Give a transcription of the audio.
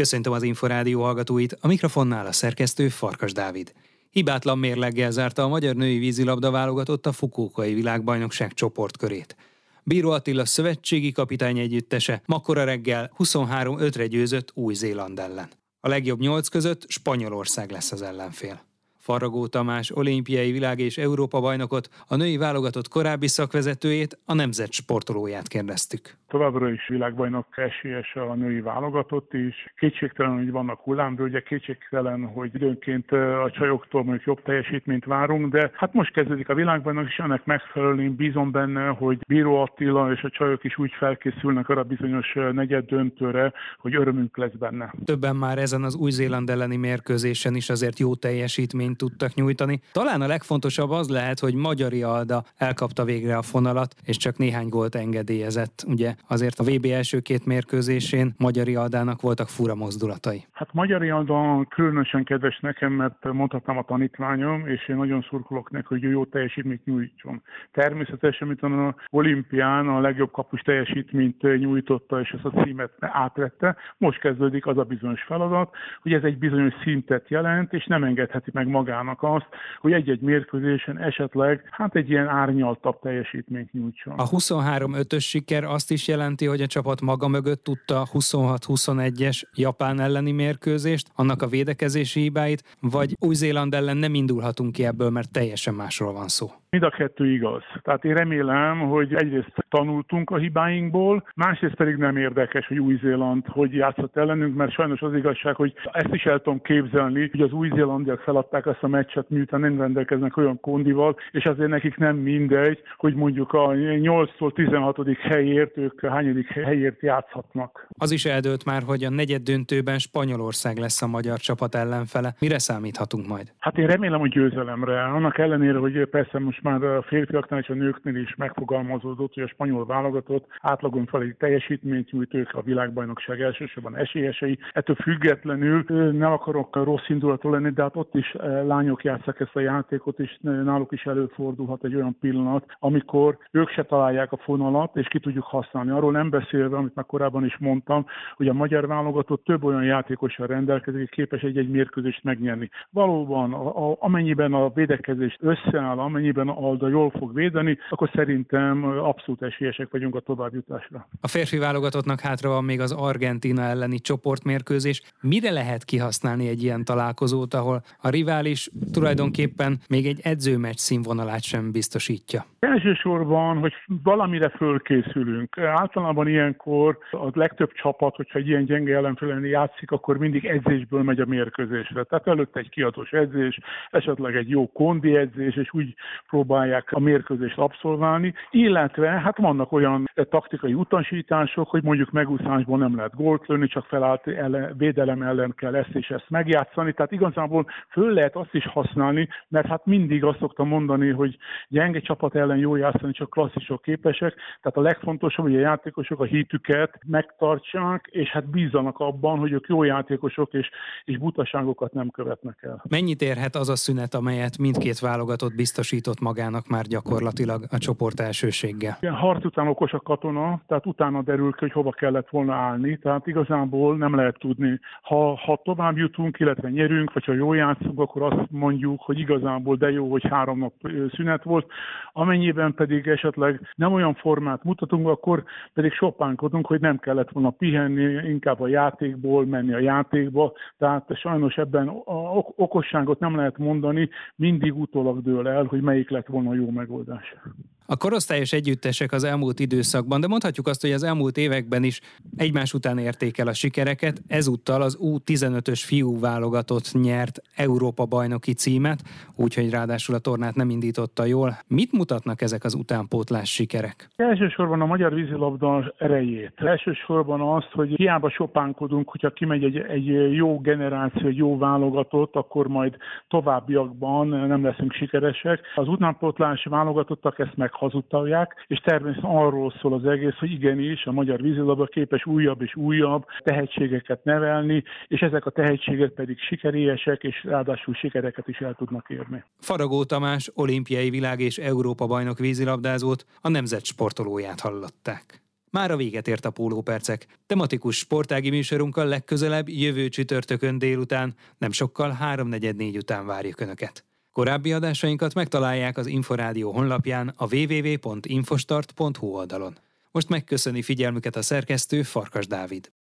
Köszöntöm az Inforádió hallgatóit, a mikrofonnál a szerkesztő Farkas Dávid. Hibátlan mérleggel zárta a magyar női vízilabda válogatott a Fukókai világbajnokság csoportkörét. Bíró Attila szövetségi kapitány együttese makora reggel 23-5-re győzött Új-Zéland ellen. A legjobb nyolc között Spanyolország lesz az ellenfél. Faragó Tamás olimpiai világ és Európa bajnokot, a női válogatott korábbi szakvezetőjét, a nemzet sportolóját kérdeztük. Továbbra is világbajnok esélyes a női válogatott is. Kétségtelen, hogy vannak hullámvölgyek, kétségtelen, hogy időnként a csajoktól mondjuk jobb teljesítményt várunk, de hát most kezdődik a világbajnok, és ennek megfelelően bízom benne, hogy Bíró Attila és a csajok is úgy felkészülnek arra bizonyos negyed döntőre, hogy örömünk lesz benne. Többen már ezen az Új-Zéland elleni mérkőzésen is azért jó teljesítményt tudtak nyújtani. Talán a legfontosabb az lehet, hogy Magyari Alda elkapta végre a fonalat, és csak néhány gólt engedélyezett. Ugye azért a VB első két mérkőzésén Magyari Aldának voltak fura mozdulatai. Hát Magyari Alda különösen kedves nekem, mert mondhatnám a tanítványom, és én nagyon szurkolok neki, hogy jó teljesítményt nyújtson. Természetesen, mint a olimpián a legjobb kapus teljesítményt nyújtotta, és ezt a címet átvette. Most kezdődik az a bizonyos feladat, hogy ez egy bizonyos szintet jelent, és nem engedheti meg magának azt, hogy egy-egy mérkőzésen esetleg hát egy ilyen árnyaltabb teljesítményt nyújtson. A 23-5-ös siker azt is jelenti, hogy a csapat maga mögött tudta 26-21-es Japán elleni mérkőzést, annak a védekezési hibáit, vagy Új-Zéland ellen nem indulhatunk ki ebből, mert teljesen másról van szó. Mind a kettő igaz. Tehát én remélem, hogy egyrészt tanultunk a hibáinkból, másrészt pedig nem érdekes, hogy Új-Zéland hogy játszott ellenünk, mert sajnos az igazság, hogy ezt is el tudom képzelni, hogy az új-zélandiak feladták ezt a meccset, miután nem rendelkeznek olyan kondival, és azért nekik nem mindegy, hogy mondjuk a 8-tól 16. helyért ők hányadik helyért játszhatnak. Az is eldőlt már, hogy a negyed döntőben Spanyolország lesz a magyar csapat ellenfele. Mire számíthatunk majd? Hát én remélem, hogy győzelemre. Annak ellenére, hogy persze most már a férfiaknál és a nőknél is megfogalmazódott, hogy a spanyol válogatott átlagon felé teljesítményt nyújt ők a világbajnokság elsősorban esélyesei. Ettől függetlenül nem akarok rossz indulatú lenni, de hát ott is lányok játszák ezt a játékot, és náluk is előfordulhat egy olyan pillanat, amikor ők se találják a fonalat, és ki tudjuk használni. Arról nem beszélve, amit már korábban is mondtam, hogy a magyar válogatott több olyan játékossal rendelkezik, hogy képes egy-egy mérkőzést megnyerni. Valóban, a, a, amennyiben a védekezés összeáll, amennyiben Alda jól fog védeni, akkor szerintem abszolút esélyesek vagyunk a továbbjutásra. A férfi válogatottnak hátra van még az Argentina elleni csoportmérkőzés. Mire lehet kihasználni egy ilyen találkozót, ahol a rivális tulajdonképpen még egy edzőmeccs színvonalát sem biztosítja? Elsősorban, hogy valamire fölkészülünk. Általában ilyenkor a legtöbb csapat, hogyha egy ilyen gyenge ellenfélen játszik, akkor mindig edzésből megy a mérkőzésre. Tehát előtte egy kiadós edzés, esetleg egy jó kondi edzés, és úgy próbálják a mérkőzést abszolválni, illetve hát vannak olyan taktikai utasítások, hogy mondjuk megúszásból nem lehet gólt lőni, csak felállt ellen, védelem ellen kell ezt és ezt megjátszani. Tehát igazából föl lehet azt is használni, mert hát mindig azt szoktam mondani, hogy gyenge csapat ellen jó játszani, csak klasszisok képesek. Tehát a legfontosabb, hogy a játékosok a hitüket megtartsák, és hát bízzanak abban, hogy ők jó játékosok, és, és butaságokat nem követnek el. Mennyit érhet az a szünet, amelyet mindkét válogatott biztosított magának már gyakorlatilag a csoport elsőséggel? Igen, harc után okos a katona, tehát utána derül ki, hogy hova kellett volna állni, tehát igazából nem lehet tudni. Ha, ha tovább jutunk, illetve nyerünk, vagy ha jól játszunk, akkor azt mondjuk, hogy igazából de jó, hogy három nap szünet volt. Amennyiben pedig esetleg nem olyan formát mutatunk, akkor pedig sopánkodunk, hogy nem kellett volna pihenni, inkább a játékból menni a játékba. Tehát sajnos ebben a okosságot nem lehet mondani, mindig utólag dől el, hogy melyik lett volna a jó megoldás. A korosztályos együttesek az elmúlt időszakban, de mondhatjuk azt, hogy az elmúlt években is egymás után érték el a sikereket. Ezúttal az U15-ös fiú válogatott nyert Európa bajnoki címet, úgyhogy ráadásul a tornát nem indította jól. Mit mutatnak ezek az utánpótlás sikerek? Elsősorban a magyar vízilabda erejét. Elsősorban azt, hogy hiába sopánkodunk, hogyha kimegy egy, egy jó generáció, egy jó válogatott, akkor majd továbbiakban nem leszünk sikeresek. Az utánpótlás válogatottak ezt meg hazudtalják, és természetesen arról szól az egész, hogy igenis a magyar vízilabda képes újabb és újabb tehetségeket nevelni, és ezek a tehetségek pedig sikerélyesek, és ráadásul sikereket is el tudnak érni. Faragó Tamás olimpiai világ és Európa bajnok vízilabdázót, a nemzet sportolóját hallották. Már a véget ért a pólópercek. Tematikus sportági műsorunkkal legközelebb jövő csütörtökön délután, nem sokkal 3.44 után várjuk Önöket. Korábbi adásainkat megtalálják az Inforádió honlapján a www.infostart.hu oldalon. Most megköszöni figyelmüket a szerkesztő Farkas Dávid.